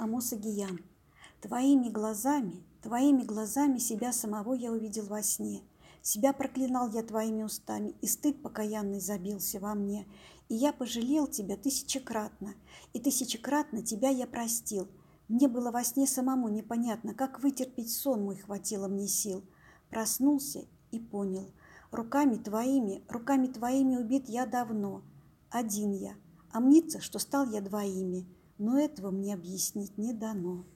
Амоса Гиян. Твоими глазами, твоими глазами себя самого я увидел во сне. Себя проклинал я твоими устами, и стыд покаянный забился во мне. И я пожалел тебя тысячекратно, и тысячекратно тебя я простил. Мне было во сне самому непонятно, как вытерпеть сон мой хватило мне сил. Проснулся и понял. Руками твоими, руками твоими убит я давно. Один я, а мнится, что стал я двоими, но этого мне объяснить не дано.